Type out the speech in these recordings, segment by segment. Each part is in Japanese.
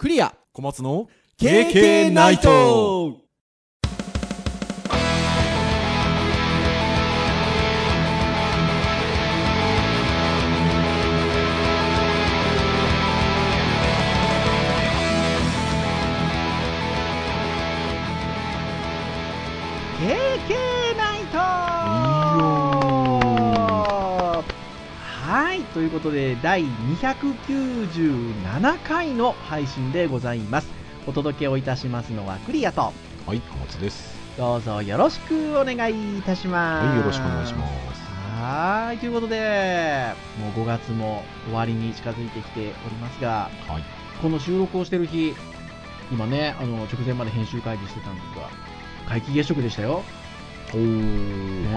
クリア。小松の KK ナイトということで第297回の配信でございます。お届けをいたしますのはクリアとはい小松です。どうぞよろしくお願いいたします。はいよろしくお願いします。はいということでもう5月も終わりに近づいてきておりますがはい。この収録をしてる日今ねあの直前まで編集会議してたんですが皆既月食でしたよおー、ね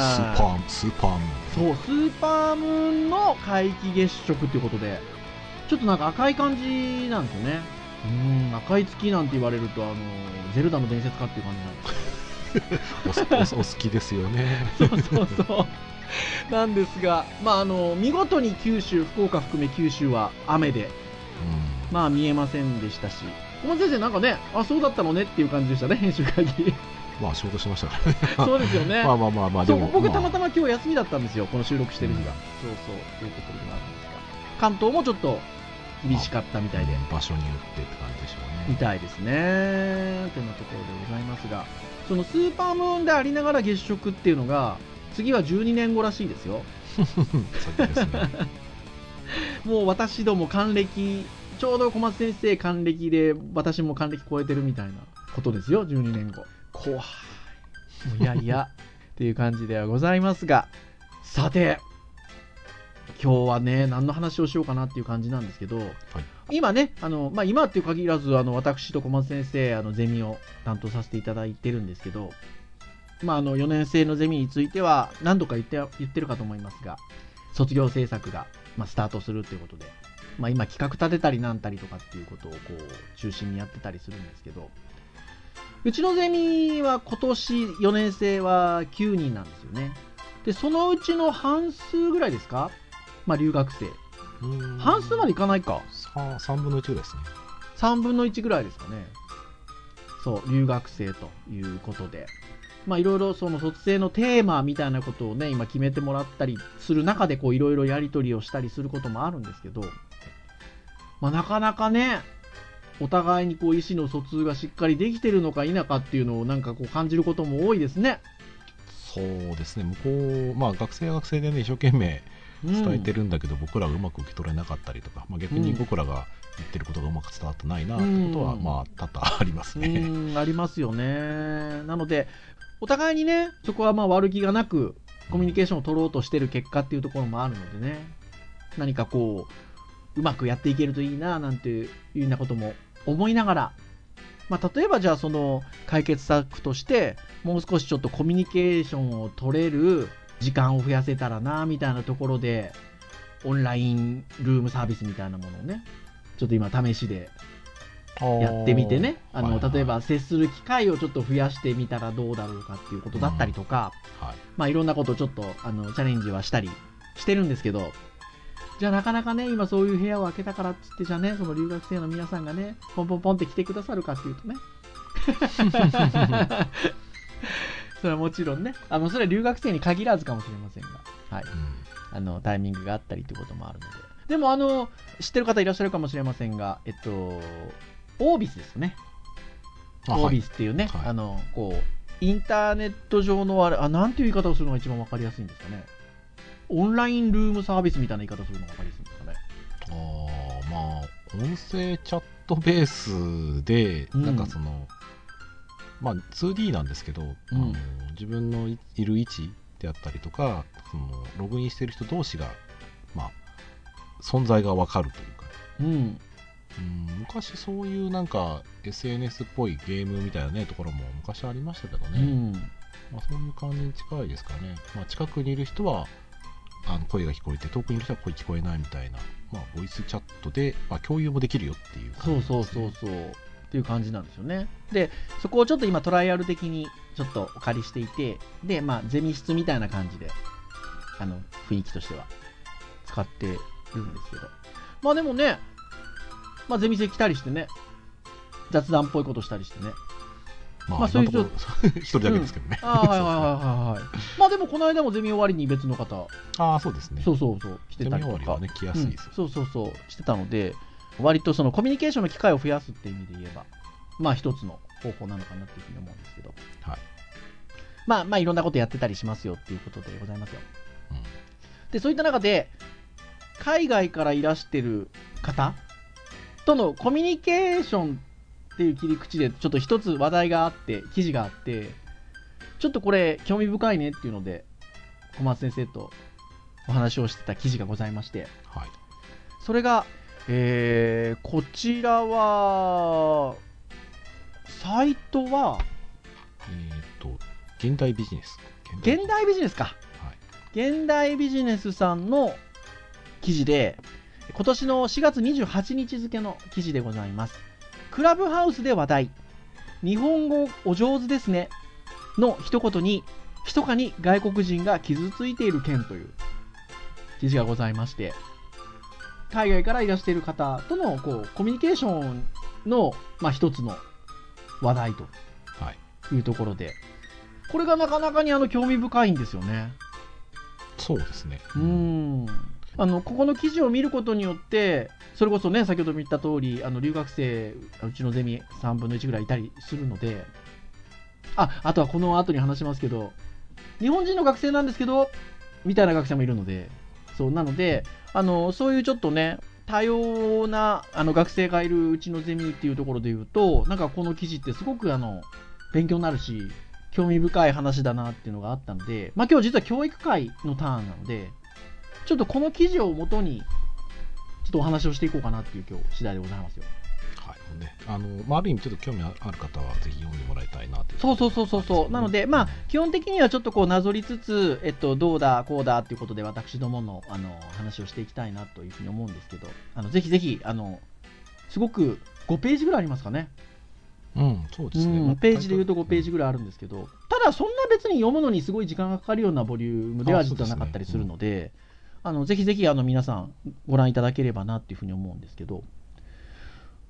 スーパースーパーム。ーンそうスーパームーンの皆既月食ということで。ちょっとなんか赤い感じなんですよね。うん。赤い月なんて言われるとあのゼルダの伝説かっていう感じなんです。おお お好きですよね。そうそうそう。なんですが、まあ、あの見事に九州、福岡含め九州は雨で、うまあ、見えませんでしたし、小松先生、なんかね、あ、そうだったのねっていう感じでしたね、編集会議。んまあ仕事しましたからねそうですよね。まあまあまあまあでも僕、たままたま今日休みだったんですよ、この収録してる日が。うんそうそう、というところがあるんですが、関東もちょっと厳しかったみたいで、あ場所によってって感じでしょうねみたいですね。というところでございますが、そのスーパームーンでありながら月食っていうのが、次は12年後らしいですよ。先ですね もう私ども還暦、ちょうど小松先生還暦で、私も還暦超えてるみたいなことですよ、12年後。怖い。いやいや、っていう感じではございますが、さて、今日はね、何の話をしようかなっていう感じなんですけど、今ね、あの、まあ、今っていう限らず、あの、私と小松先生、あの、ゼミを担当させていただいてるんですけど、まあ、あの、4年生のゼミについては、何度か言って、言ってるかと思いますが、卒業制作が、まあ、スタートするということで、まあ、今企画立てたりなんたりとかっていうことをこう中心にやってたりするんですけどうちのゼミは今年4年生は9人なんですよね。でそのうちの半数ぐらいですか？まあ留学生。うん。半数までいかないか。さ3分の1ぐらいですね。3分の1ぐらいですかね。そう留学生ということで。まあいろいろその卒生のテーマみたいなことをね今決めてもらったりする中でこういろいろやり取りをしたりすることもあるんですけどまあなかなかねお互いにこう意思の疎通がしっかりできてるのか否かっていうのをなんかこう感じることも多いですね。そうですね向こうまあ学生は学生でね一生懸命うん伝えてるんだけど、僕らがうまく受け取れなかったりとか、まあ、逆に僕らが言ってることがうまく伝わってないなってことは、うんまあ多々ありますね。うんありますよね。なので、お互いにね、そこはまあ悪気がなく、コミュニケーションを取ろうとしてる結果っていうところもあるのでね、何かこう、うまくやっていけるといいな、なんていうようなことも思いながら、まあ、例えばじゃあその解決策として、もう少しちょっとコミュニケーションを取れる時間を増やせたらな、みたいなところで、オンラインルームサービスみたいなものをね、ちょっと今試しでやってみてね、あの、はいはい例えば接する機会をちょっと増やしてみたらどうだろうかっていうことだったりとか、はい。まあいろんなことをちょっとあのチャレンジはしたりしてるんですけど、じゃあなかなかね、今そういう部屋を開けたからっつって、じゃあね、その留学生の皆さんがね、ポンポンポンって来てくださるかっていうとね。それはもちろんね、あの、それは留学生に限らずかもしれませんが、はい。うんあの、タイミングがあったりということもあるので。でも、あの、知ってる方いらっしゃるかもしれませんが、えっと、オービスですね。あオービスっていうね、はいあの、こう、インターネット上のあれ、あ、なんていう言い方をするのが一番わかりやすいんですかね。オンラインルームサービスみたいな言い方をするのがわかりやすいんですかね。あーまあ音声チャットベースで、うんなんかそのまあ 2D なんですけど、あの自分のいいる位置であったりとかそのログインしてる人同士がまあ存在がわかるというか、うん。うん、昔そういうなんか SNS っぽいゲームみたいなねところも昔ありましたけどね、うん。まあ、そういう感じに近いですかね、まあ、近くにいる人はあの声が聞こえて遠くにいる人は声聞こえないみたいな、まあ、ボイスチャットで、まあ、共有もできるよっていうそうそうそうそう。っていう感じなんですよね。で、そこをちょっと今トライアル的にちょっとお借りしていて、で、まあ、ゼミ室みたいな感じで、あの、雰囲気としては使ってるんですけど。まあでもね、まあ、ゼミ生来たりしてね、雑談っぽいことしたりしてね。まあ、まあそういう今のところ 一人だけですけどね。ああ、はいはいはいはいはい。まあでも、この間もゼミ終わりに別の方、ああ、そうですね。そうそうそう、してゼたりとか。ね、来やすいですよ。うんそうそうそうしてたので割とそのコミュニケーションの機会を増やすっていう意味で言えばまあ一つの方法なのかなっていうふうに思うんですけどはい。まあまあいろんなことやってたりしますよっていうことでございますようんでそういった中で海外からいらしてる方とのコミュニケーションっていう切り口でちょっと一つ話題があって記事があってちょっとこれ興味深いねっていうので小松先生とお話をしてた記事がございましてはい。それが、えーこちらは、サイトは、えっと、現代ビジネス。現代ビジネスか。はい。現代ビジネスさんの記事で、今年の4月28日付の記事でございます。クラブハウスで話題。日本語お上手ですね。の一言に、密かに外国人が傷ついている件という記事がございまして、海外からいらしている方とのこうコミュニケーションの、まあ、一つの話題とはい。いうところで、これがなかなかにあの興味深いんですよね。そうですね。うーんあのここの記事を見ることによって、それこそね、先ほども言った通り、あの留学生、うちのゼミ3分の1ぐらいいたりするので、ああとはこの後に話しますけど、日本人の学生なんですけど、みたいな学生もいるので、そうなので、あのそういうちょっとね、多様なあの学生がいるうちのゼミっていうところで言うと、なんかこの記事ってすごくあの勉強になるし、興味深い話だなっていうのがあったので、まあ今日実は教育会のターンなので、ちょっとこの記事をもとに、ちょっとお話をしていこうかなっていう今日次第でございますよ。はい。ね、あの、まあ、ある意味ちょっと興味ある方は、ぜひ読んでもらいたいなという。そうそうそうそうそう。なので、まあ、基本的にはちょっとこうなぞりつつ、えっと、どうだ、こうだっていうことで、私どものあの話をしていきたいなというふうに思うんですけど、あのぜひぜひ、あの、すごく5ページぐらいありますかね。うん、そうですね。うんまあページで言うと5ページぐらいあるんですけど、ただそんな別に読むのにすごい時間がかかるようなボリュームでは実はなかったりするので、あのぜひぜひあの皆さんご覧いただければなっていうふうに思うんですけど、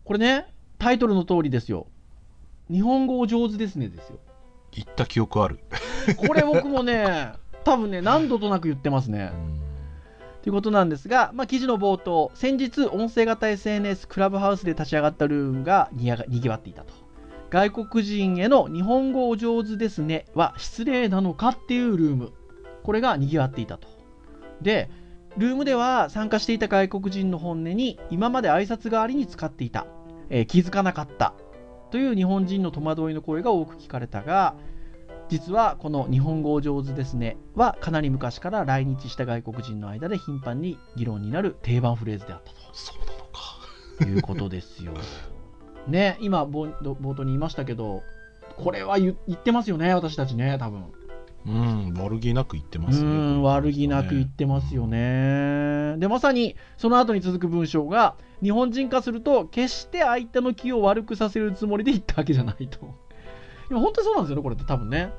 これね、タイトルの通りですよ。日本語お上手ですねですよ。言った記憶ある。これ僕もね、多分ね、何度となく言ってますね。ということなんですが、まあ、記事の冒頭、先日、音声型 SNS クラブハウスで立ち上がったルームがにやがにぎわっていたと。外国人への日本語お上手ですねは失礼なのかっていうルーム。これがにぎわっていたと。で、ルームでは参加していた外国人の本音に今まで挨拶代わりに使っていた、えー気づかなかったという日本人の戸惑いの声が多く聞かれたが、実はこの日本語お上手ですねはかなり昔から来日した外国人の間で頻繁に議論になる定番フレーズであったそうなのか。ということですよ。ね、今冒冒頭に言いましたけど、これは言言ってますよね、私たちね、多分。うん、悪気なく言ってうますね。ん、悪気なく言ってますよね。で、まさにその後に続く文章が、日本人化すると、決して相手の気を悪くさせるつもりで言ったわけじゃないと。でも本当にそうなんですよね、これって多分ね。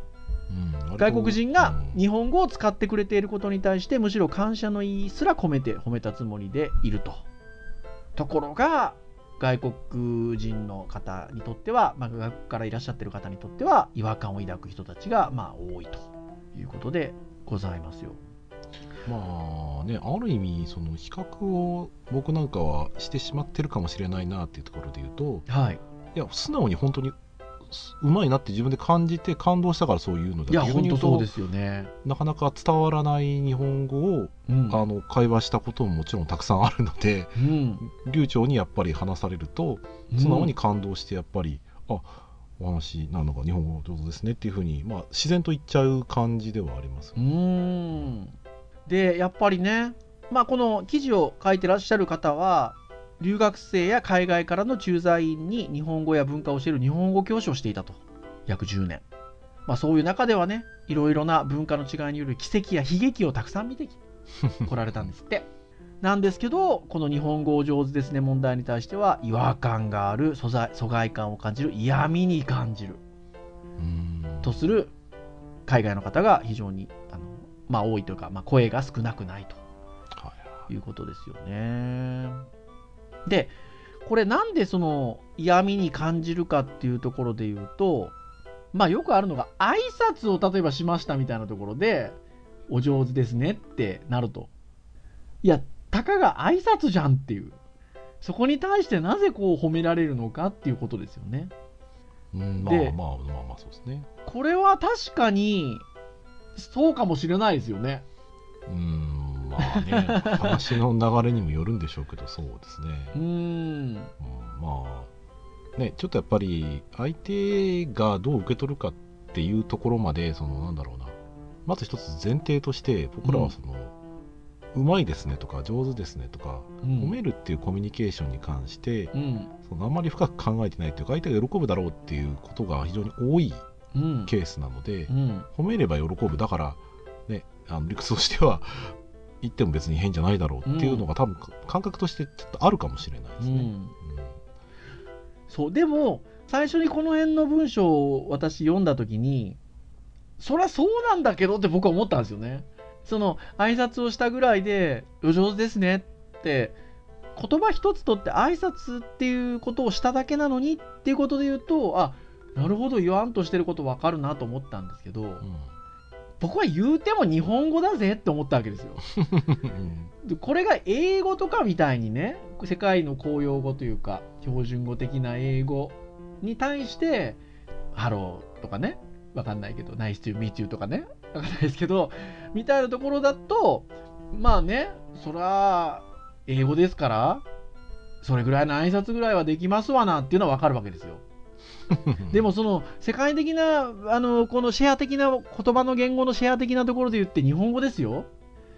うん外国人がうん日本語を使ってくれていることに対してむしろ感謝の意すら込めて褒めたつもりでいるとところが外国人の方にとっては、まあ、外国からいらっしゃってる方にとっては違和感を抱く人たちがまあ多いということでございますよ。まあね、ある意味、その比較を僕なんかはしてしまってるかもしれないなっていうところで言うと、はい、いや、素直に本当にすうまいなって自分で感じて感動したからそういうのだいや本当そうですよね。なかなか伝わらない日本語を、うんあの会話したことももちろんたくさんあるのでうん流暢にやっぱり話されると素直に感動してやっぱり、あお話なのか日本語上手ですねっていうふうに、まあ、自然と言っちゃう感じではありますうん。でやっぱりね、まあ、この記事を書いてらっしゃる方は留学生や海外からの駐在員に日本語や文化を教える日本語教師をしていたと。約10年、まあ、そういう中ではねいろいろな文化の違いによる奇跡や悲劇をたくさん見てき来られたんですって。なんですけどこの日本語お上手ですね問題に対しては違和感がある疎在疎外感を感じる嫌味に感じるうん。とする海外の方が非常にあの、まあ、多いというか、まあ、声が少なくないと。はい。いうことですよね。でこれなんでその嫌味に感じるかっていうところで言うとまあよくあるのが挨拶を例えばしましたみたいなところでお上手ですねってなると。いやたかが挨拶じゃんっていうそこに対してなぜこう褒められるのかっていうことですよねうんまあまあまあまあそうですねこれは確かにそうかもしれないですよねうんまあね話の流れにもよるんでしょうけどそうですねうんまあねちょっとやっぱり相手がどう受け取るかっていうところまでそのなんだろうなまず一つ前提として僕らはその、うまいですねとか上手ですねとか、うん。褒めるっていうコミュニケーションに関してうん。そのあんまり深く考えてないというか相手が喜ぶだろうっていうことが非常に多いうん。ケースなので、うん。褒めれば喜ぶだから、ね、あの理屈としては言っても別に変じゃないだろうっていうのが多分感覚としてちょっとあるかもしれないですね。うん。そうでも最初にこの辺の文章を私読んだ時にそりゃそうなんだけどって僕は思ったんですよねその挨拶をしたぐらいで「お上手ですね」って言葉一つとって挨拶っていうことをしただけなのにっていうことで言うとあなるほど言わんとしてること分かるなと思ったんですけどうん。僕は言うても日本語だぜって思ったわけですよ。うん。でこれが英語とかみたいにね世界の公用語というか標準語的な英語に対して「Hello」とかねわかんないけど「ナイス to meet you」とかねわかんないですけどみたいなところだとまあねそら英語ですからそれぐらいの挨拶ぐらいはできますわなっていうのはわかるわけですよ。でもその世界的なあのこのシェア的な言葉の言語のシェア的なところで言って日本語ですよ。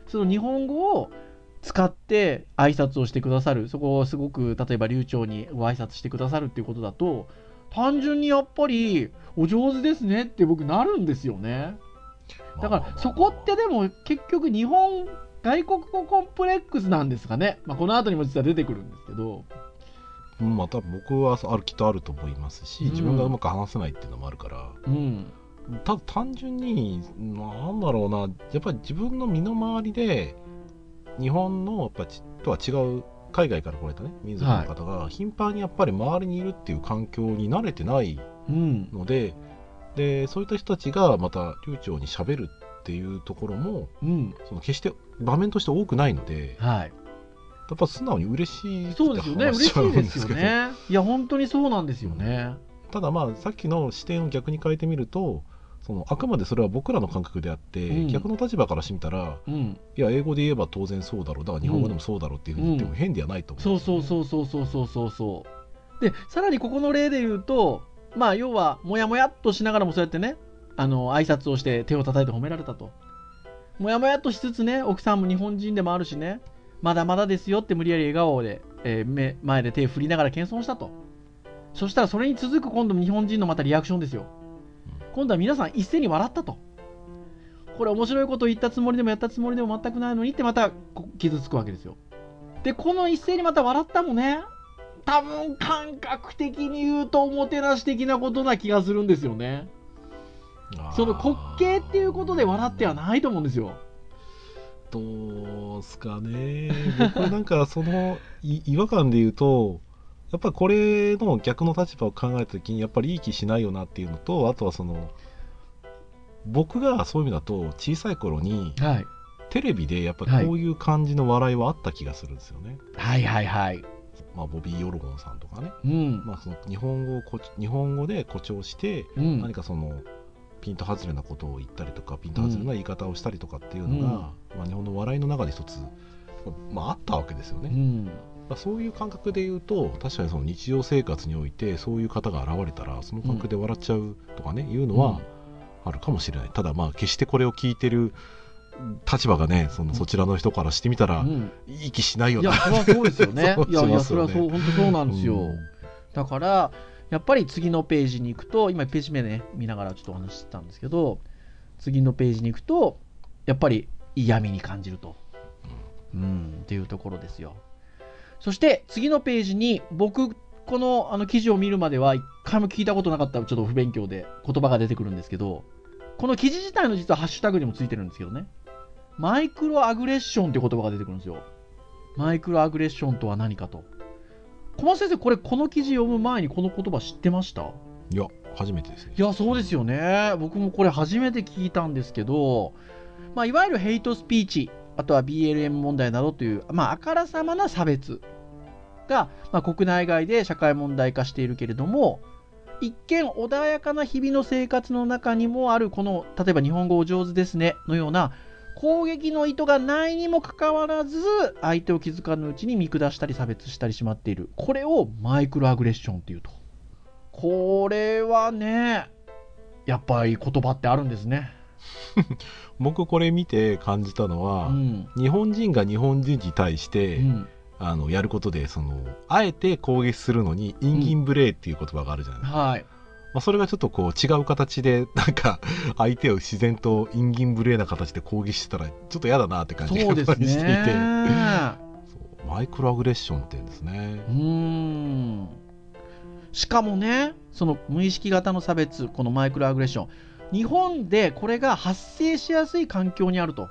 その日本語を使って挨拶をしてくださるそこをすごく例えば流暢にご挨拶してくださるっていうことだと単純にやっぱりお上手ですねって僕なるんですよねだからそこってでも結局日本外国語コンプレックスなんですかね、まあ、この後にも実は出てくるんですけど。うんまた僕はあるきっとあると思いますし、うん。自分がうまく話せないっていうのもあるから。うん。ただ単純になんだろうな。やっぱり自分の身の回りで日本のやっぱちとは違う海外から来られたね民族の方が頻繁にやっぱり周りにいるっていう環境に慣れてないうん。のででそういった人たちがまた流暢にしゃべるっていうところも、うん、その決して場面として多くないので、はい、やっぱ素直に嬉しいそうですよね。嬉しいですよね。いや本当にそうなんですよね、ただまあさっきの視点を逆に変えてみるとそのあくまでそれは僕らの感覚であって、うん、逆の立場からしてみたら、うん、いや英語で言えば当然そうだろうだから日本語でもそうだろうっていうふうに言っても変ではないと思う、ね、うん、そうそうそうそうそうそうそう。でさらにここの例で言うとまあ要はもやもやっとしながらもそうやってねあの挨拶をして手を叩いて褒められたと。もやもやっとしつつね奥さんも日本人でもあるしねまだまだですよって無理やり笑顔で、えー目前で手を振りながら謙遜したと。そしたらそれに続く今度日本人のまたリアクションですよ。今度は皆さん一斉に笑ったと。これ面白いことを言ったつもりでもやったつもりでも全くないのにってまたこ傷つくわけですよ。でこの一斉にまた笑ったもね多分感覚的に言うとおもてなし的なことな気がするんですよね。その滑稽っていうことで笑ってはないと思うんですよ。どうすかね。僕なんかその い違和感で言うとやっぱりこれの逆の立場を考えた時にやっぱりいい気しないよなっていうのとあとはその僕がそういう意味だと小さい頃にはい。テレビでやっぱりこういう感じの笑いはあった気がするんですよね、はいはいはいまあ、ボビー・ヨルゴンさんとかね、うん、まあ、その日本語をこ日本語で誇張してうん。何かそのピント外れなことを言ったりとかピント外れな言い方をしたりとかっていうのが、まあ、日本の笑いの中で一つ、まあ、あったわけですよね、うん。まあそういう感覚で言うと確かにその日常生活においてそういう方が現れたらその感覚で笑っちゃうとかね、いうのはあるかもしれない。ただまあ決してこれを聞いてる立場がねそのそちらの人からしてみたら、うん。いい気しないよいやなそれはそうですよね。いやいやそれはそう本当そうなんですよ、うん。だからやっぱり次のページに行くと今ページ目ね見ながらちょっとお話ししてたんですけど次のページに行くとやっぱり嫌味に感じると、うん、っていうところですよ。そして次のページに僕このあの記事を見るまでは一回も聞いたことなかったちょっと不勉強で言葉が出てくるんですけどこの記事自体の実はハッシュタグにもついてるんですけどねマイクロアグレッションって言葉が出てくるんですよ。マイクロアグレッションとは何かと。小松先生これこの記事読む前にこの言葉知ってました？いや初めてですね。いやそうですよね。僕もこれ初めて聞いたんですけど、まあ、いわゆるヘイトスピーチあとは BLM 問題などという、まあ、あからさまな差別が、まあ、国内外で社会問題化しているけれども一見穏やかな日々の生活の中にもあるこの例えば日本語お上手ですねのような攻撃の意図がないにもかかわらず相手を気づかぬうちに見下したり差別したりしまっている。これをマイクロアグレッションっていうと。これはねやっぱり言葉ってあるんですね、僕これ見て感じたのは、うん。日本人が日本人に対して、うん。あのやることでそのあえて攻撃するのにインギンブレーっていう言葉があるじゃないですか、はいまあ、それがちょっとこう違う形で なんか相手を自然とインギンブレーな形で攻撃してたらちょっと嫌だなって感じがしていて。マイクロアグレッションって言うんですね。うーん。しかもねその無意識型の差別このマイクロアグレッション。日本でこれが発生しやすい環境にあると。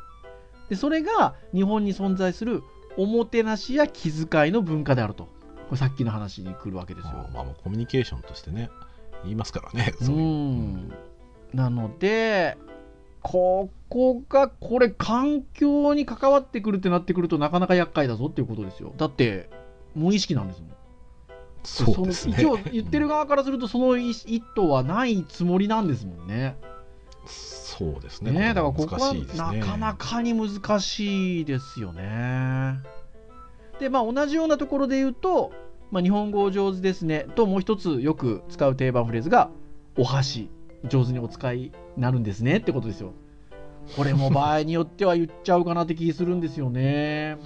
でそれが日本に存在するおもてなしや気遣いの文化であると。これさっきの話に来るわけですよ。あまあまあコミュニケーションとしてね言いますからね。そういう。うんなのでここがこれ環境に関わってくるってなってくるとなかなか厄介だぞっていうことですよ。だって無意識なんですもん。そうですね。一応言ってる側からするとその意意図はないつもりなんですもんね。そうですね。ねだからここはなかなかに難しいですよね。でまあ同じようなところで言うと、まあ、日本語お上手ですね。ともう一つよく使う定番フレーズがお箸上手にお使いになるんですね。ってことですよ。これも場合によっては言っちゃうかなって気するんですよね。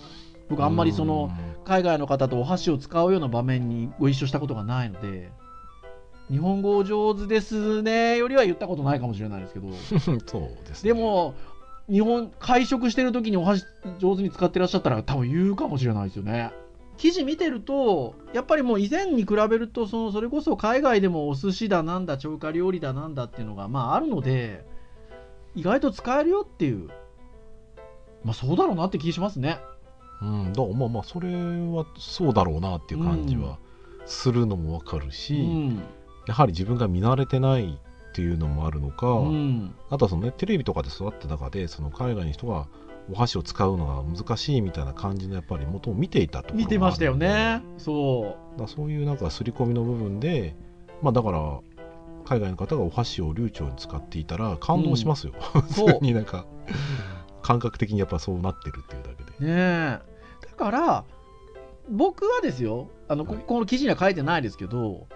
僕あんまりその海外の方とお箸を使うような場面にご一緒したことがないので日本語お上手ですねよりは言ったことないかもしれないですけど。そうですね。でも日本会食してる時にお箸上手に使ってらっしゃったら多分言うかもしれないですよね記事見てるとやっぱりもう以前に比べるとそのそれこそ海外でもお寿司だなんだ中華料理だなんだっていうのがまああるので意外と使えるよっていう。まあそうだろうなって気しますね。うん、だからまあまあそれはそうだろうなっていう感じはするのもわかるうし、ん、やはり自分が見慣れてないっていうのもあるのか、うん、あとはその、ね、テレビとかで育った中でその海外の人がお箸を使うのが難しいみたいな感じのやっぱり元を見ていたと見てましたよね。そでだそういうなんか刷り込みの部分でまあだから海外の方がお箸を流暢に使っていたら感動しますよ、うそう。普通になんか感覚的にやっぱそうなってるっていうだけで。ねえ。だから僕はですよ。あのこはい。この記事には書いてないですけど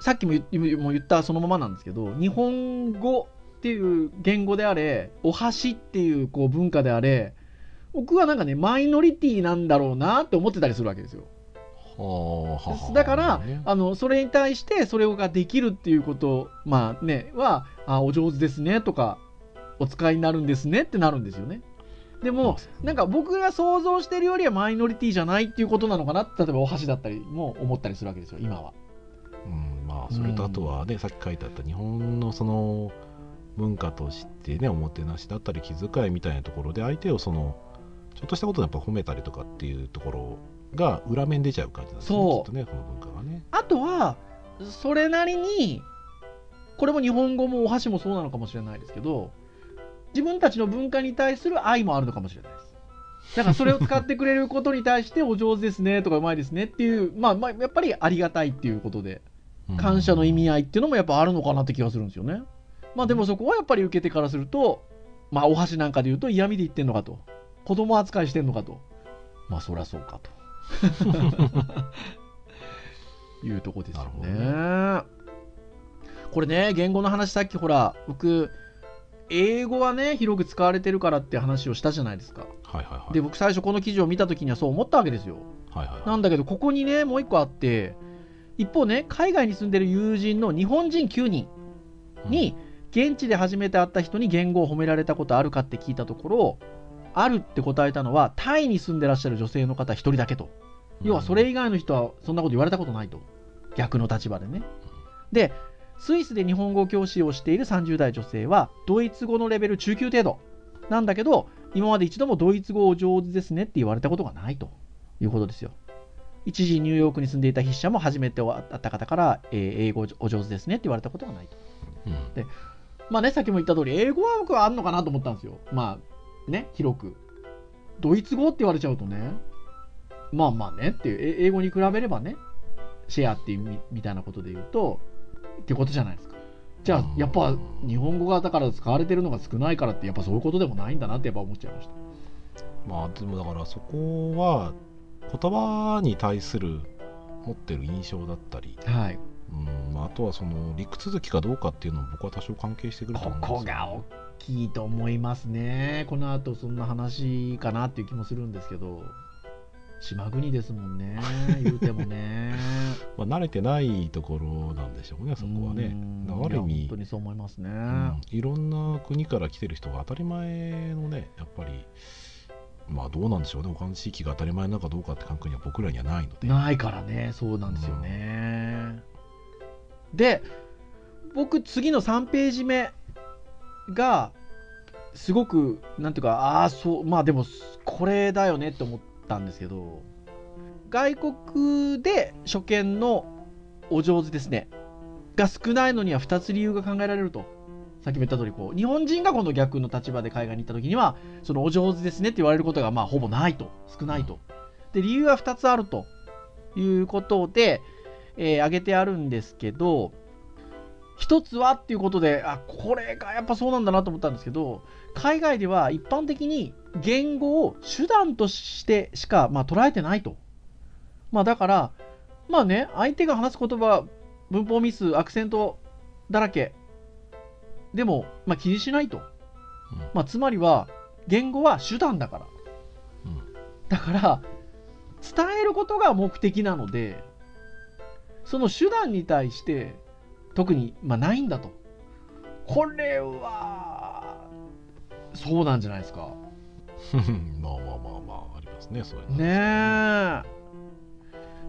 さっきも言ったそのままなんですけど日本語っていう言語であれお箸っていうこう文化であれ僕はなんかねマイノリティなんだろうなって思ってたりするわけですよ。だからね。あのそれに対してそれができるっていうことまあねはあお上手ですねとかお使いになるんですねってなるんですよね。でもなんか僕が想像してるよりはマイノリティじゃないっていうことなのかな例えばお箸だったりも思ったりするわけですよ今は。うん、まあそれとあとはね、さっき書いてあった日本のその文化としてねおもてなしだったり気遣いみたいなところで相手をそのちょっとしたことでやっぱ褒めたりとかっていうところが裏面出ちゃう感じなんですねそう。とねこの文化がね。あとはそれなりにこれも日本語もお箸もそうなのかもしれないですけど自分たちの文化に対する愛もあるのかもしれないです。だからそれを使ってくれることに対して お上手ですねとかうまいですねっていうまあまあやっぱりありがたいっていうことで感謝の意味合いっていうのもやっぱあるのかなって気がするんですよね。まあでもそこはやっぱり受け手からすると、まあお箸なんかで言うと嫌味で言ってんのかと。子供扱いしてんのかと。まあそりゃそうかと。いうとこですよなね。これね、言語の話さっきほら、僕、英語はね、広く使われてるからって話をしたじゃないですか。はいはいはいで、僕最初この記事を見た時にはそう思ったわけですよ。はいはいはいなんだけど、ここにね、もう一個あって、一方ね、海外に住んでる友人の日本人9人に、現地で初めて会った人に言語を褒められたことあるかって聞いたところ、あるって答えたのは、タイに住んでらっしゃる女性の方1人だけと。要はそれ以外の人はそんなこと言われたことないと。逆の立場でね。で、スイスで日本語教師をしている30代女性は、ドイツ語のレベル中級程度なんだけど、今まで一度もドイツ語を上手ですねって言われたことがないということですよ。一時ニューヨークに住んでいた筆者も初めて会った方から、えー英語お上手ですねって言われたことがないと。うんまあね、さっきも言った通り、英語は僕はあんのかなと思ったんですよ。まあ、ね、広く。ドイツ語って言われちゃうとね、まあまあねっていう、え英語に比べればね、シェアっていうみみたいなことで言うと、ってことじゃないですか。じゃあ、やっぱ日本語がだから使われてるのが少ないからって、やっぱそういうことでもないんだなってやっぱ思っちゃいました。まあでもだからそこは言葉に対する持ってる印象だったり、はい。うんまあ、あとはその陸続きかどうかっていうのも僕は多少関係してくるとこ思うんですよ。こが大きいと思いますね。この後そんな話かなっていう気もするんですけど、島国ですもんね、言うてもね。まあ、慣れてないところなんでしょうねそこはね。ある意味本当にそう思いますね。うんいろんな国から来てる人が当たり前のねやっぱりまあどうなんでしょうね。他の地域が当たり前なのかどうかって感覚には僕らにはないので。ないからね、そうなんですよね。で、僕、次の3ページ目が、すごく、なんていうか、ああ、そう、まあでも、これだよねって思ったんですけど、外国で初見のお上手ですね、が少ないのには2つ理由が考えられると。さっきも言った通りこう日本人が今度逆の立場で海外に行った時にはそのお上手ですねって言われることがまあほぼないと。少ないと。で理由は2つあるということで、えー挙げてあるんですけど一つはっていうことであこれがやっぱそうなんだなと思ったんですけど海外では一般的に言語を手段としてしか、まあ、捉えてないと、まあ、だからまあね相手が話す言葉文法ミスアクセントだらけ。でも、まあ、気にしないと、うん。まあ、つまりは言語は手段だから。うん。だから伝えることが目的なのでその手段に対して特に、まあ、ないんだと。これはそうなんじゃないですか。まあまあまあまあありますねそういうのねえ。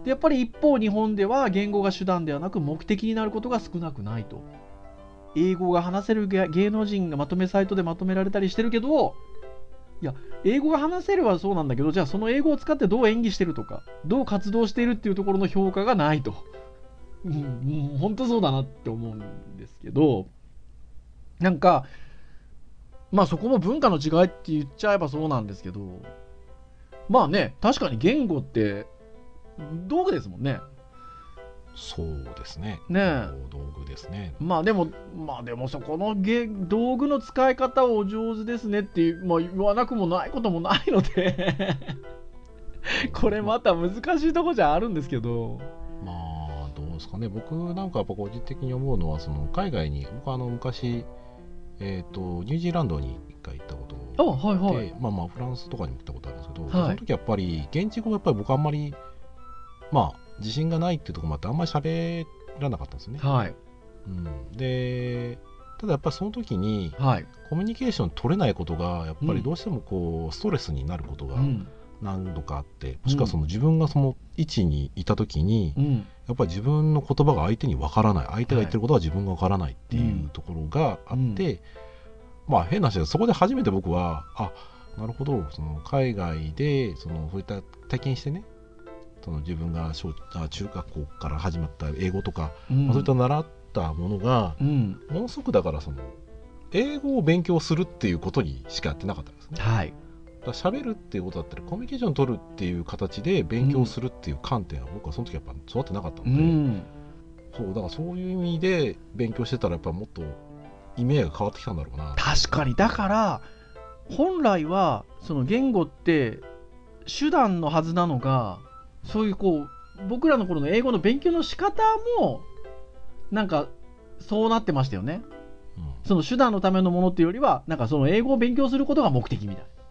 でやっぱり一方日本では言語が手段ではなく目的になることが少なくないと。英語が話せる芸芸能人がまとめサイトでまとめられたりしてるけどいや英語が話せるはそうなんだけどじゃあその英語を使ってどう演技してるとかどう活動しているっていうところの評価がないと、うん、うん本当そうだなって思うんですけどなんかまあそこも文化の違いって言っちゃえばそうなんですけどまあね確かに言語って道具ですもんね。そうですね。ねえ。道具ですね。まあでもまあでもそこのげ道具の使い方をお上手ですねっていう、まあ、言わなくもないこともないのでこれまた難しいとこじゃあるんですけどですかね。僕なんかやっぱ個人的に思うのはその海外に僕はあの昔えっ、とニュージーランドに一回行ったことあはいはい。でまあまあフランスとかにも行ったことあるんですけど、はい。その時やっぱり現地語やっぱり僕あんまりまあ自信がないっていうところもあってあんまり喋らなかったんですよね、はい。うん、でただやっぱりその時にはい、コミュニケーション取れないことがやっぱりどうしてもこうストレスになることがうん何度かあって、もしくはその自分がその位置にいた時に、うん、やっぱり自分の言葉が相手にわからない。相手が言ってることは自分がわからないっていうところがあって、まあ変な話だけどそこで初めて僕はあなるほど。その海外でそのそういった体験してねその自分が小あ中学校から始まった英語とか、うん。まあそういった習ったものがうん、ものすごくだからその英語を勉強するっていうことにしかやってなかったんですね。はいだ喋るっていうことだったりコミュニケーションを取るっていう形で勉強するっていう観点は僕はその時やっぱ育ってなかったので、うん。そうだからそういう意味で勉強してたらやっぱもっと意味合いが変わってきたんだろうな。確かに。だから本来はその言語って手段のはずなのがそういうこう僕らの頃の英語の勉強の仕方もなんかそうなってましたよね。うん。その手段のためのものっていうよりはなんかその英語を勉強することが目的みたいうん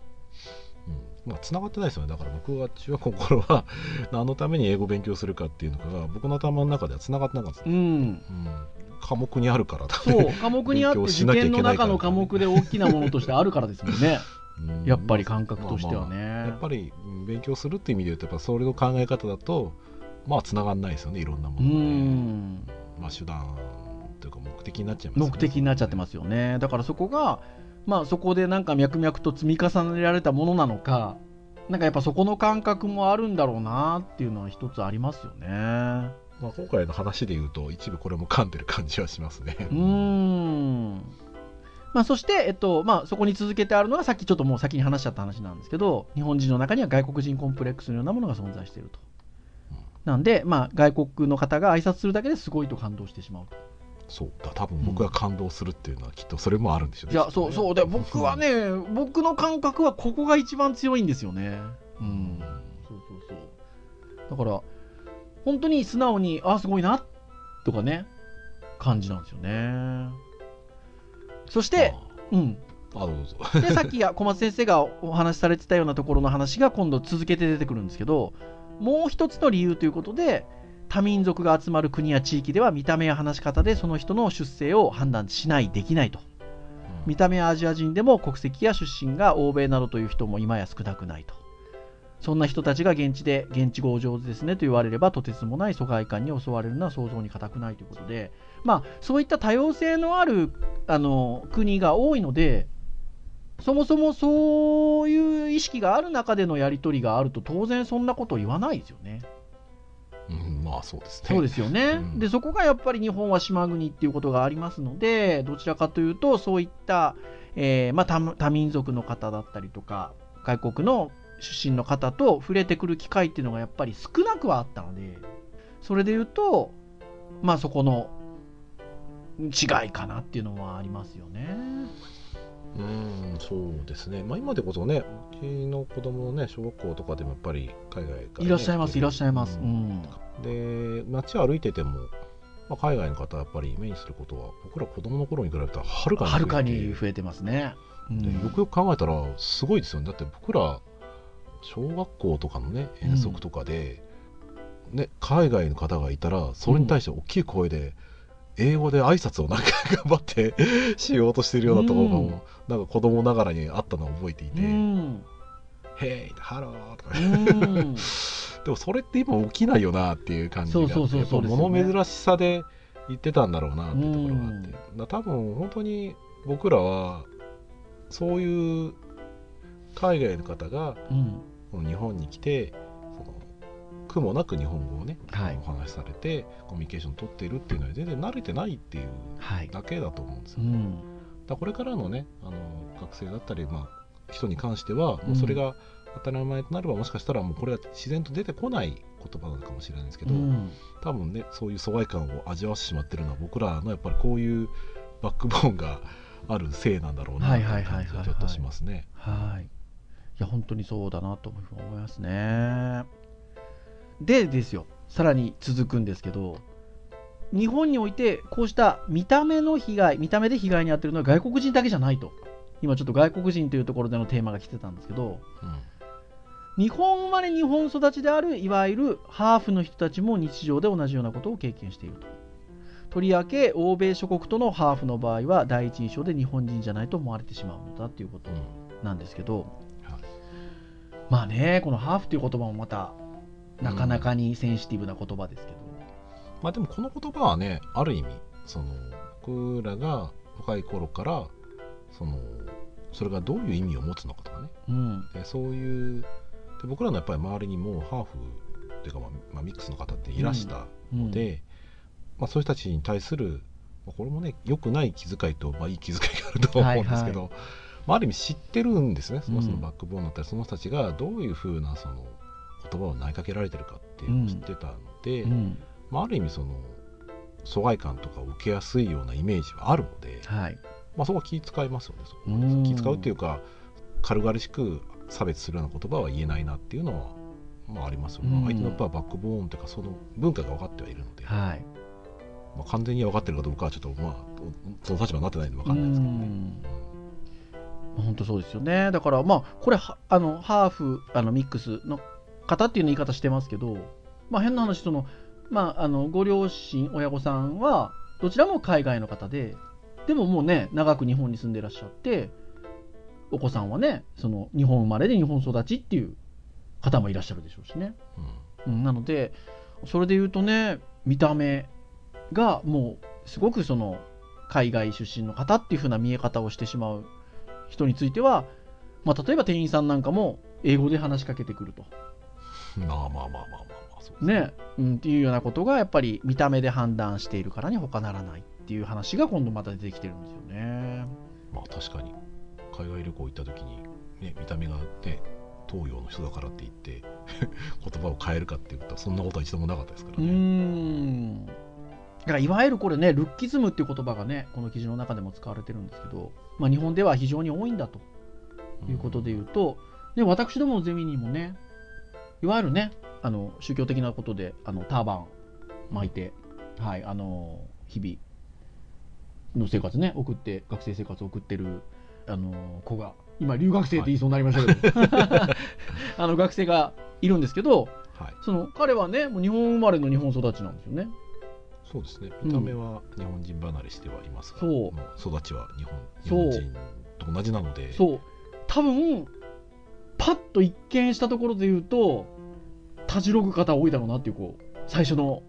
まあ繋がってないですよね。だから僕が中学校の頃は 何のために英語を勉強するかっていうのが僕の頭の中では繋がってなかったです、なうん。うん、科目にあるからだそう。科目にあって受験の中の科目で大きなものとしてあるからですもんね。うん。やっぱり感覚としてはね、まあまあ。やっぱりうん勉強するっていう意味で言うとやっぱそれの考え方だとまあ繋がんないですよねいろんなもうのがね。ん。まあ手段というか目的になっちゃいますよね。目的になっちゃってますよね。だからそこがまあそこでなんか脈々と積み重ねられたものなのかなんかやっぱそこの感覚もあるんだろうなっていうのは一つありますよね。まあ、今回の話で言うと一部これも噛んでる感じはしますね。うーん。まあ、そして、えっとまあ、そこに続けてあるのがさっきちょっともう先に話しちゃった話なんですけど日本人の中には外国人コンプレックスのようなものが存在していると。なんで、まあ、外国の方が挨拶するだけですごいと感動してしまうと。そうだ多分僕が感動するっていうのはきっとそれもあるんでしょういやそうそうで僕はね僕の感覚はここが一番強いんですよね。ううん。ん、そうそうそう。だから本当に素直にあすごいなとかね感じなんですよね。そして、うん、ああどうぞ。でさっきが 小松先生がお話しされてたようなところの話が今度続けて出てくるんですけどもう一つの理由ということで多民族が集まる国や地域では見た目や話し方でその人の出生を判断しないできないと。見た目やアジア人でも国籍や出身が欧米などという人も今や少なくないと。そんな人たちが現地で現地語を上手ですねと言われればとてつもない疎外感に襲われるのは想像に難くないということで。まあそういった多様性のあるあの国が多いのでそもそもそういう意識がある中でのやり取りがあると当然そんなことを言わないですよね。うん、まあそうですね。そうですよね、うん。でそこがやっぱり日本は島国っていうことがありますのでどちらかというとそういった、えーまあ、多多民族の方だったりとか外国の出身の方と触れてくる機会っていうのがやっぱり少なくはあったのでそれで言うとまあそこの違いかなっていうのはありますよね。うんそうですね。まあ今でこそねうちの子供のね小学校とかでもやっぱり海外からね、いらっしゃいますいらっしゃいます。ううん。んで街歩いてても、まあ、海外の方はやっぱり目にすることは僕ら子供の頃に比べたらはるかに増えてかに増えてますね。うん。でよくよく考えたらすごいですよね。だって僕ら小学校とかのね遠足とかで、ね、海外の方がいたらそれに対して大きい声で、英語で挨拶をなんか頑張ってしようとしてるようなところも、うん。なんか子供ながらにあったのを覚えていて「うん Hello」とか、うん。でもそれって今起きないよなっていう感じがあってそうそうそうそうやっぱ物珍しさで言ってたんだろうなっていうところがあって、うん。多分本当に僕らはそういう海外の方が日本に来て苦もなく日本語をね、はいお話しされてコミュニケーション取っているっていうのは全然慣れてないっていうはい。だけだと思うんですよ。だかうんらこれからのねあの学生だったり、まあ、人に関してはもうそれが当たり前となればもしかしたらもうこれは自然と出てこない言葉なのかもしれないんですけど、うん多分ねそういう疎外感を味わわせてしまってるのは僕らのやっぱりこういうバックボーンがあるせいなんだろうなっていう感じがちょっとしますね。はい。いや、本当にそうだなと思いますね。でですよ、さらに続くんですけど、日本においてこうした見た目の被害、見た目で被害に遭っているのは外国人だけじゃないと。今ちょっと外国人というところでのテーマが来てたんですけど、うん日本生まれ日本育ちであるいわゆるハーフの人たちも日常で同じようなことを経験していると。とりわけ欧米諸国とのハーフの場合は第一印象で日本人じゃないと思われてしまうのだということなんですけど、はいまあねこのハーフという言葉もまたなかなかにセンシティブな言葉ですけど、まあでもこの言葉はねある意味その僕らが若い頃からそのそれがどういう意味を持つのかとかね。うん。でそういうで僕らのやっぱり周りにもハーフっていうか、まあまあ、ミックスの方っていらしたうん。ので、まあ、そういう人たちに対する、まあこれもね良くない気遣いと、まあ、いい気遣いがあるとは思うんですけど、はまあ、ある意味知ってるんですね。そのうん。人のバックボーンだったり、その人たちがどういうふうなその言葉を投げかけられてるかっていうのを知ってたので、うん。まあ、ある意味その疎外感とかを受けやすいようなイメージはあるので、はい。まあ、そこは気遣いますよねそこ気遣うっていうか軽々しく差別するような言葉は言えないなっていうのは、まあ、ありますよね、うん。相手のやっぱバックボーンというかその文化が分かってはいるので、はい。まあ、完全に分かってるかどうかはちょっとまあその立場になってないんで分かんないですけどね。本当そうですよね。だからまあこれはあのハーフあのミックスの方っていう言い方してますけど、まあ、変な話その、まあ、あのご両親親御さんはどちらも海外の方ででももうね長く日本に住んでいらっしゃってお子さんはねその日本生まれで日本育ちっていう方もいらっしゃるでしょうしね、うんうん、なのでそれで言うとね見た目がもうすごくその海外出身の方っていう風な見え方をしてしまう人については、まあ、例えば店員さんなんかも英語で話しかけてくると。まあまあまあまあまあまあそうですね、うん、っていうようなことがやっぱり見た目で判断しているからに他ならないっていう話が今度また出てきてるんですよね。まあ確かに。海外旅行行った時に、ね、見た目がね東洋の人だからって言って 言葉を変えるかっていうとそんなことは一度もなかったですからね。ん。だからいわゆるこれねルッキズムっていう言葉がねこの記事の中でも使われてるんですけど、まあ、日本では非常に多いんだということでいうと、ね、私どものゼミにもねいわゆるねあの宗教的なことであのターバン巻いて、はい、あの日々の生活ね送って学生生活を送ってるあの子が今留学生って言いそうになりましたけど、あの学生がいるんですけどはい、その彼はねもう日本生まれの日本育ちなんですよね。そうですね。うん。見た目は日本人離れしてはいますが、そう。も育ちは日本日本人と同じなので。そう。多分パッと一見したところで言うとたじろぐ方多いだろうなっていうこう最初の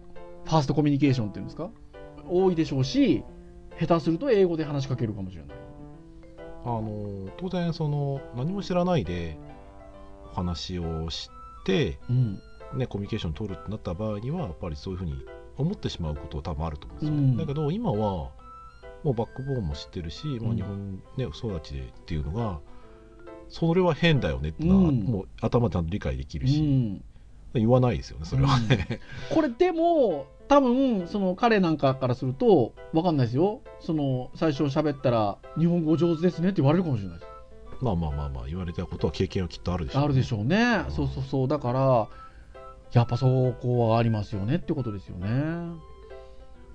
ファーストコミュニケーションっていうんですか？多いでしょうし下手すると英語で話しかけるかもしれない。あの当然その何も知らないでお話をして、うん。ね、コミュニケーションを取るってなった場合にはやっぱりそういうふうに思ってしまうことは多分あると思うんですよ、うん。だけど今はもうバックボーンも知ってるし、まあ、うん。日本、ね、育ちでっていうのがそれは変だよねってのは、うん。もう頭ちゃんと理解できうるし、ん、言わないですよねそれはね、これでも多分その彼なんかからすると分かんないですよ。その最初喋ったら日本語上手ですねって言われるかもしれないです。まあまあまあまあ言われたことは経験はきっとあるでしょう、あるでしょうね、うん。そうそうそう。だからやっぱそこはありますよねってことですよね。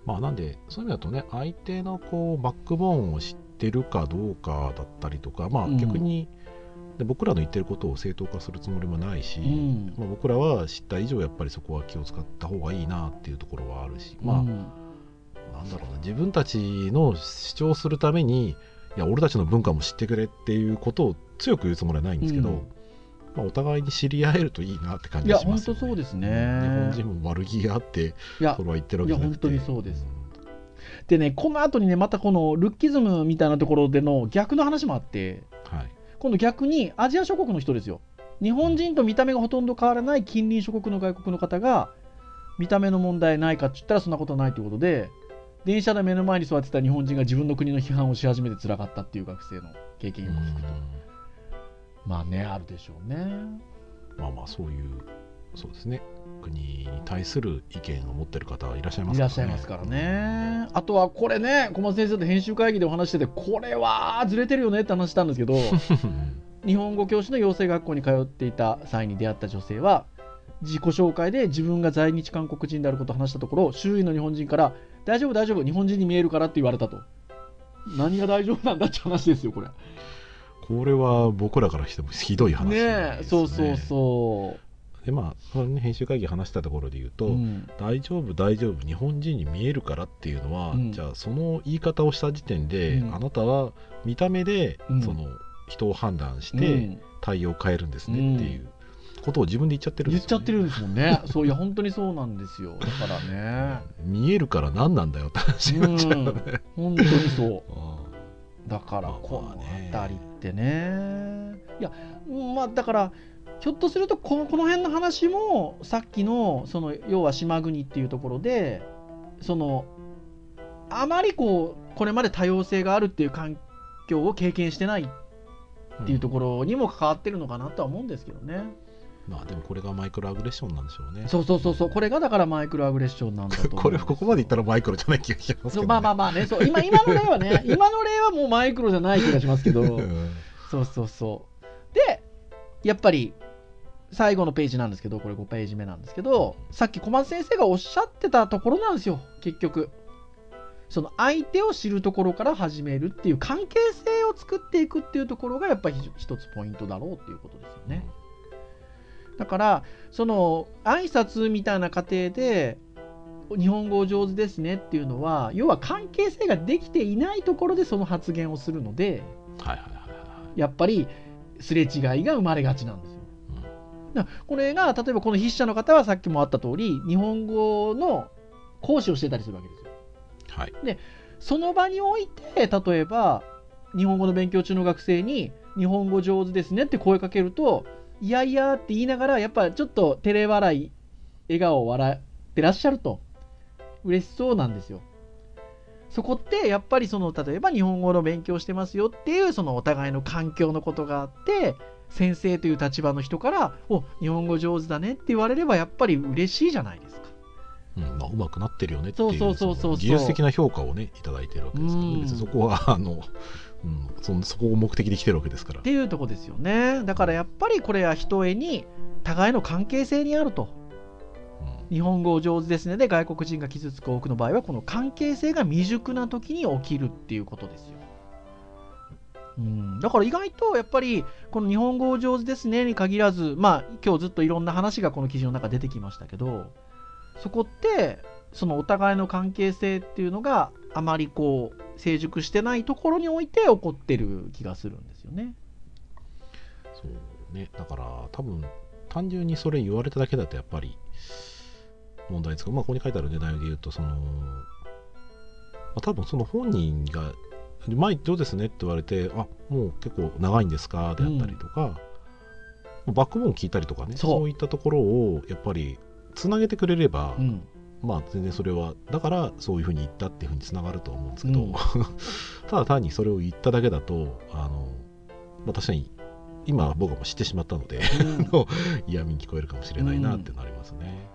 まあなんでそういう意味だとね相手のこうバックボーンを知ってるかどうかだったりとかまあうん。逆に、で僕らの言ってることを正当化するつもりもないし、うん。まあ、僕らは知った以上やっぱりそこは気を使った方がいいなっていうところはあるしまあ、うん。なんだろうな自分たちの主張するためにいや俺たちの文化も知ってくれっていうことを強く言うつもりはないんですけど、うん。まあ、お互いに知り合えるといいなって感いや本じがしますよ、ね、当そうですね。日本人も悪気があっていやそれは言ってるわけじゃなくて。いや本当にそうです。でねこの後にねまたこのルッキズムみたいなところでの逆の話もあってうん。はい今度逆にアジア諸国の人ですよ。日本人と見た目がほとんど変わらない近隣諸国の外国の方が見た目の問題ないかって言ったらそんなことないということで電車で目の前に座ってた日本人が自分の国の批判をし始めて辛かったっていう学生の経験を聞くと。まあねあるでしょうね。まあまあそういうそうですね国に対する意見を持ってる方はいらっしゃいますいらっしゃいますからね。あとはこれね小松先生と編集会議でお話しててこれはずれてるよねって話したんですけどうん 日本語教師の養成学校に通っていた際に出会った女性は自己紹介で自分が在日韓国人であることを話したところ周囲の日本人から「大丈夫大丈夫日本人に見えるから」って言われたと。何が大丈夫なんだって話ですよこれ。これは僕らからしてもひどい話ねです、えそうそうそでまあね編集会議話したところで言うう、と、うん。大丈夫大丈夫日本人に見えるからっていうのは、うん。じゃあその言い方をした時点で、うん。あなたは見た目で、うん。その人を判断しうてん。対応を変えるんですねっていうことを自分で言っちゃってるん言っですよ、ね、ちゃってるんですもんね。そういや本当にそうなんですよ。だからね。見えるから何なんだよって話になっちゃうよね、本当にそう。あだからまあこの辺りってね。いやまあだからひょっとするとこのこの辺の話もさっきのその要は島国っていうところでそのあまりこうこれまで多様性があるっていう環境を経験してないっあていうところにも関わってるのかなとは思うんですけどね、まあでもこれがマイクロアグレッションなんでしょうね。そうそうそうそうこれがだからマイクロアグレッションなんだとこれここまで言ったらマイクロじゃない気がしますけど、ね、そうまあまあまあねそう今今の例はね今の例はもうマイクロじゃない気がしますけど。うん。そうそうそう。で、やっぱり最後のページなんですけど、これ5ページ目なんですけど、さっき小松先生がおっしゃってたところなんですよ、結局。その相手を知るところから始めるっていう関係性を作っていくっていうところがやっぱり一つポイントだろうっていうことですよね。だから、その挨拶みたいな過程で、日本語お上手ですねっていうのは、要は関係性ができていないところでその発言をするので、やっぱりすれ違いが生まれがちなんですよ。これが例えばこの筆者の方はさっきもあった通り日本語の講師をしてたりするわけですよ。はい。その場において例えば日本語の勉強中の学生に日本語上手ですねって声かけるといやいやって言いながらやっぱちょっと照れ笑い笑顔を笑ってらっしゃると。嬉しそうなんですよ。そこってやっぱりその例えば日本語の勉強してますよっていうそのお互いの環境のことがあって先生という立場の人から「お日本語上手だね」って言われればやっぱり嬉しいじゃないですか。うんまあ、うまくなってるよねっていうそうそうそうそうその技術的な評価をねいただいてるわけですから、うん。別にそこは あの、うん、そのそこを目的で来てるわけですから。っていうとこですよね。だからやっぱりこれはひとえに互いの関係性にあると。うん。日本語を上手ですね。で外国人が傷つく多くの場合はこの関係性が未熟な時に起きるっていうことですよ。うん、だから意外とやっぱりこの日本語を上手ですねに限らずまあ今日ずっといろんな話がこの記事の中出てきましたけどそこってそのお互いの関係性っていうのがあまりこう成熟してないところにおいて起こってる気がするんですよね。そうね。だから多分単純にそれ言われただけだとやっぱり問題ですけど、まあ、ここに書いてある、ね、内容で言うとその、まあ、多分その本人が「前どうですね?」って言われて「あもう結構長いんですか?」であったりとか、バックボーン聞いたりとかねそういったところをやっぱりつなげてくれれば、うんまあ全然それはだからそういうふうに言ったっていうふうにつながると思うんですけど、うん ただ単にそれを言っただけだとあの、まあ、確かに今僕はもう知ってしまったので 嫌味に聞こえるかもしれないなってなりますね。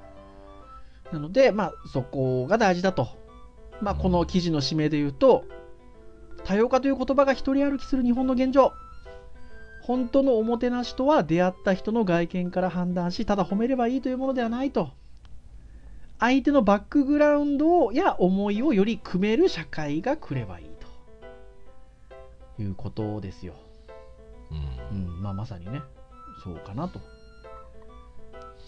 なので、まあ、そこが大事だと。まあ、この記事の締めで言うと、多様化という言葉が一人歩きする日本の現状。本当のおもてなしとは出会った人の外見から判断し、ただ褒めればいいというものではないと。相手のバックグラウンドや思いをより組める社会が来ればいいということですよ。うんうん、まあまさにね、そうかなと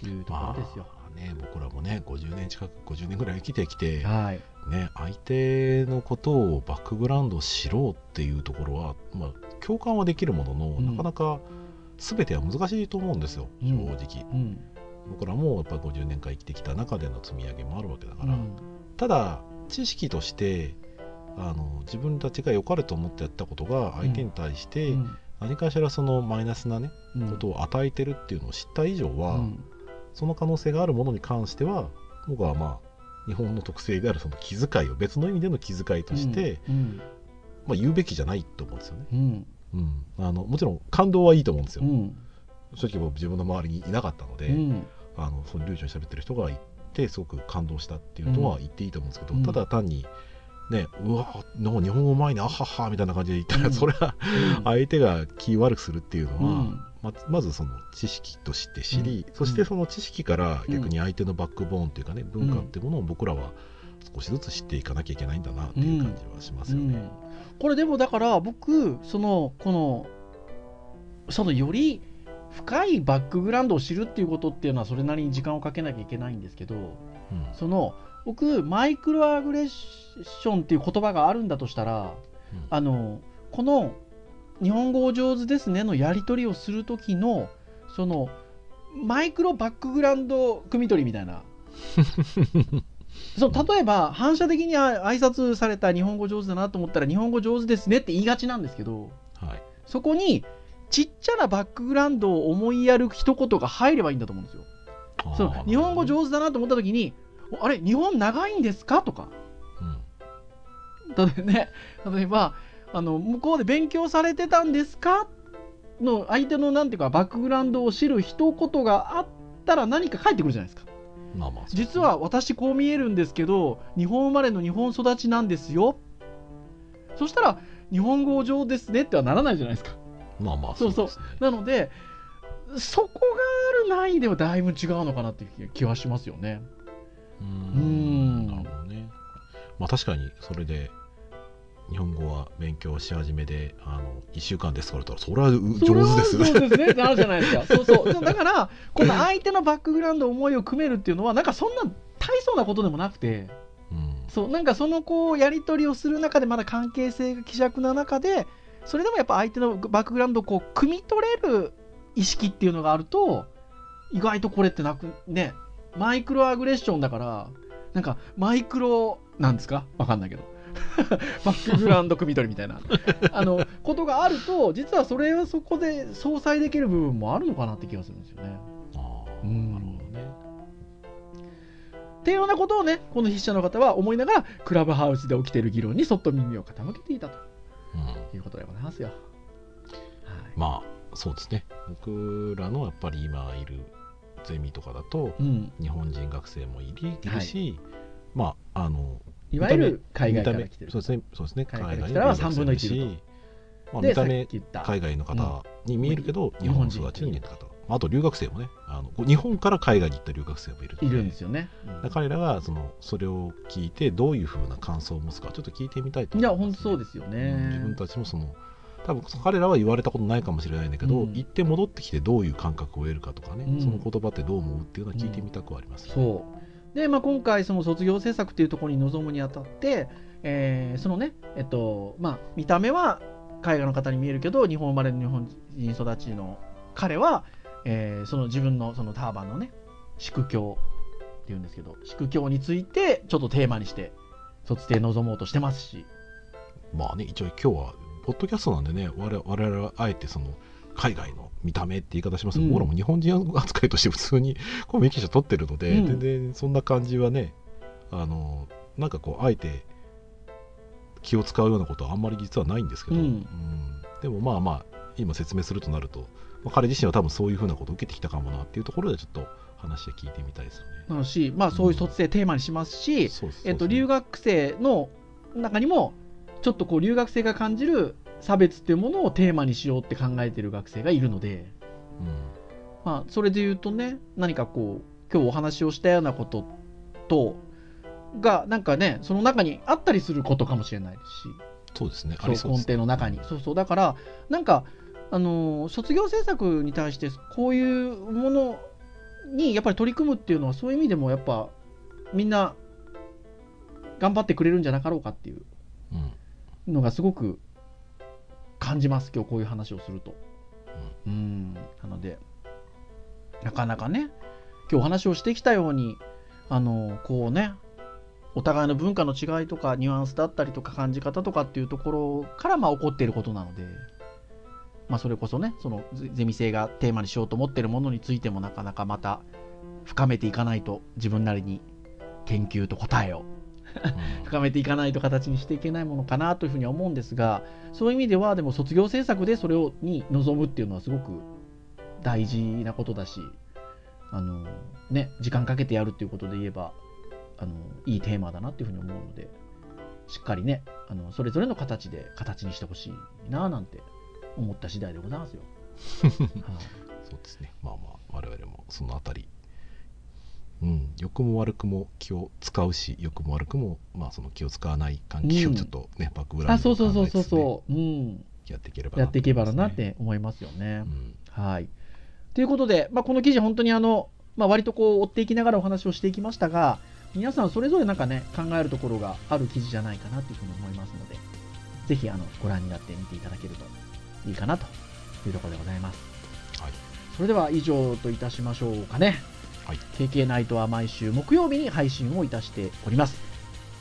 いうところですよ。まあね、僕らもね50年近く50年ぐらい生きてきて、はい。ね、相手のことをバックグラウンドを知ろうっていうところは、まあ、共感はできるものの、うん。なかなか全ては難しいと思うんですようん。正直、うん。僕らもやっぱ50年間生きてきた中での積み上げもあるわけだから、うん。ただ知識としてあの自分たちが良かれと思ってやったことが相手に対してうん。何かしらそのマイナスな、ねうん。ことを与えてるっていうのを知った以上は、うんその可能性があるものに関しては僕はまあ日本の特性であるその気遣いを別の意味での気遣いとして、うんまあ、言うべきじゃないと思うんですよね、うん。うん、あのもちろん感動はいいと思うんですよ、うん。正直僕自分の周りにいなかったので、うん。あのその流暢に喋ってる人がいてすごく感動したっていうのは言っていいと思うんですけど、うん。ただ単にねうわなんか日本語うまいねあははみたいな感じで言ったら、うん。それは相手が気悪くするっていうのは、うんままずその知識として知り、うん。そしてその知識から逆に相手のバックボーンというかね、文化っていうものを僕らは少しずつ知っていかなきゃいけないんだなっていう感じはしますよね。うん。これでもだから僕そのこのそのより深いバックグラウンドを知るっていうことっていうのはそれなりに時間をかけなきゃいけないんですけどうん。その僕マイクロアグレッションっていう言葉があるんだとしたらうん。あのこの日本語お上手ですねのやり取りをする時のそのマイクロバックグラウンド汲み取りみたいな そう例えば反射的にあ挨拶された日本語上手だなと思ったら日本語上手ですねって言いがちなんですけどはいそこにちっちゃなバックグラウンドを思いやる一言が入ればいいんだと思うんですよ。その日本語手、上手だなと思った時に「おあれ日本長いんですか?」とかうん例えばね例えばあの向こうで勉強されてたんですか？の相手のなんていうかバックグラウンドを知る一言があったら何か返ってくるじゃないですか。まあまあ実は私こう見えるんですけど日本生まれの日本育ちなんですよ。そしたら日本語上ですねってはならないじゃないですか。まあまあそうそうなのでそこがあるないではだいぶ違うのかなっていう気はしますよね。うん。なるほどね。まあ確かにそれで日本語は勉強し始めであの1週間ですから言ったらそれは上手ですね。そうですね。なるじゃないですか。そうそう。だからこの相手のバックグラウンド思いを組めるっていうのはなんかそんな大層なことでもなくてうん。そうなんかそのこうやり取りをする中でまだ関係性が希弱な中でそれでもやっぱ相手のバックグラウンドをこう汲み取れる意識っていうのがあると意外とこれってなくねマイクロアグレッションだからなんかマイクロなんですか？わかんないけど バックグラウンド汲み取りみたいな。あのことがあると実はそれはそこで相殺できる部分もあるのかなって気がするんですよね。ああうん。なるほどね。っていうようなことをねこの筆者の方は思いながらクラブハウスで起きている議論にそっと耳を傾けていたと。うん。いうことでございますよ。はい。まあそうですね。僕らのやっぱり今いるゼミとかだとうん、日本人学生もいるし、まああのいわゆる海外から来てる。そうですねそうですね。海外から来たらはの留学生3分の1もいるし。まあ、で見た目海外の方に見えるけど、うん日本育ちの方。あと留学生もねあの日本から海外に行った留学生もいるのいるんですよね。うん。だから彼らがそのそれを聞いてどういうふうな感想を持つかちょっと聞いてみたいといや、思います、本当そうですよね。うん。自分たちもその多分彼らは言われたことないかもしれないんだけど、うん。行って戻ってきてどういう感覚を得るかとかね、うん。その言葉ってどう思うっていうのは聞いてみたくはありますよね、そうで、まあ、今回、その卒業制作っていうところに臨むにあたって、えーそのね、えっとまあ、見た目は海外の方に見えるけど、日本生まれの日本人育ちの彼は、えーその自分のそのターバンのね、宿教っていうんですけど、宿教についてちょっとテーマにして、卒定臨もうとしてますし、まあね一応今日はポッドキャストなんでね我々はあえてその海外の見た目って言い方しますけど、うん。僕らも日本人扱いとして普通に コミュニケーション取ってるので、うん。全然そんな感じはねあのなんかこうあえて気を使うようなことはあんまり実はないんですけど、うん。うん。でもまあまあ今説明するとなると、まあ、彼自身は多分そういうふうなことを受けてきたかもなっていうところでちょっと話で聞いてみたいですよね。なのし、まあ、そういう卒生テーマにしますし、えっと、留学生の中にもちょっとこう留学生が感じる差別っていうものをテーマにしようって考えてる学生がいるので、まあ、それで言うとね何かこう今日お話をしたようなこととがなんかねその中にあったりすることかもしれないですし。そうですねあそう根りそうです底の中に。そうそう。だからなんかあのー卒業制作に対してこういうものにやっぱり取り組むっていうのはそういう意味でもやっぱみんな頑張ってくれるんじゃなかろうかっていううん。のがすごく感じます今日こういう話をすると。うんなのでなかなかね今日お話をしてきたようにあのこうねお互いの文化の違いとかニュアンスだったりとか感じ方とかっていうところからまあ起こっていることなので、まあ、それこそねそのゼゼミ生がテーマにしようと思っているものについてもなかなかまた深めていかないと自分なりに研究と答えをうん深めていかないと形にしていけないものかなというふうには思うんですがそういう意味ではでも卒業制作でそれをに臨むっていうのはすごく大事なことだしあの、ね、時間かけてやるっていうことで言えばあのいいテーマだなっていうふうに思うのでしっかりねあのそれぞれの形で形にしてほしいななんて思った次第でございますよ。はいそうですね。まあまあ、我々もそのあたり、うん、良くも悪くも気を使うし、良くも悪くも、まあその気を使わない関係をうんちょっとね、バックグラウあンドそうそうそうそうを考えつつねそう、うん、やっていければなやっていけばなって思いますよね。ますね。はい。ということで、まあ、この記事、本当にあの、まあ、割とこう追っていきながらお話をしていきましたが、皆さんそれぞれなんかね、考えるところがある記事じゃないかなというふうに思いますので、ぜひあのご覧になってみていただけるといいかなというところでございます。はいそれでは以上といたしましょうかね。はい KK ナイトは毎週木曜日に配信をいたしております。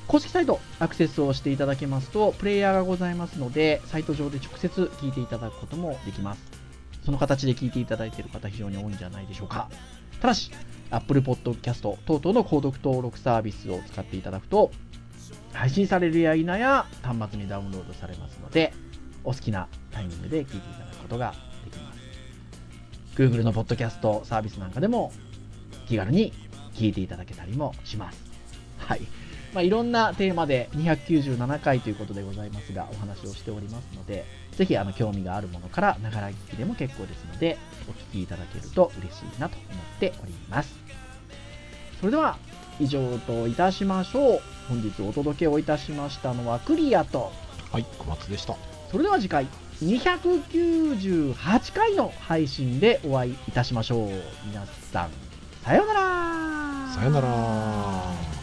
公式サイトアクセスをしていただけますと、プレイヤーがございますので、サイト上で直接聞いていただくこともできます。その形で聞いていただいている方、非常に多いんじゃないでしょうか。ただし、Apple Podcast 等々の購読登録サービスを使っていただくと、配信されるや否や端末にダウンロードされますので、お好きなタイミングで聞いていただくことができます。Google のポッドキャストサービスなんかでも気軽に聞いていただけたりもします。はい。まあ、いろんなテーマで297回ということでございますが、お話をしておりますので、ぜひあの興味があるものから、ながら聞きでも結構ですので、お聞きいただけると嬉しいなと思っております。それでは、以上といたしましょう。本日お届けをいたしましたのはクリアと、はい、小松でした。それでは次回、298回の配信でお会いいたしましょう。皆さん、さようならさよなら。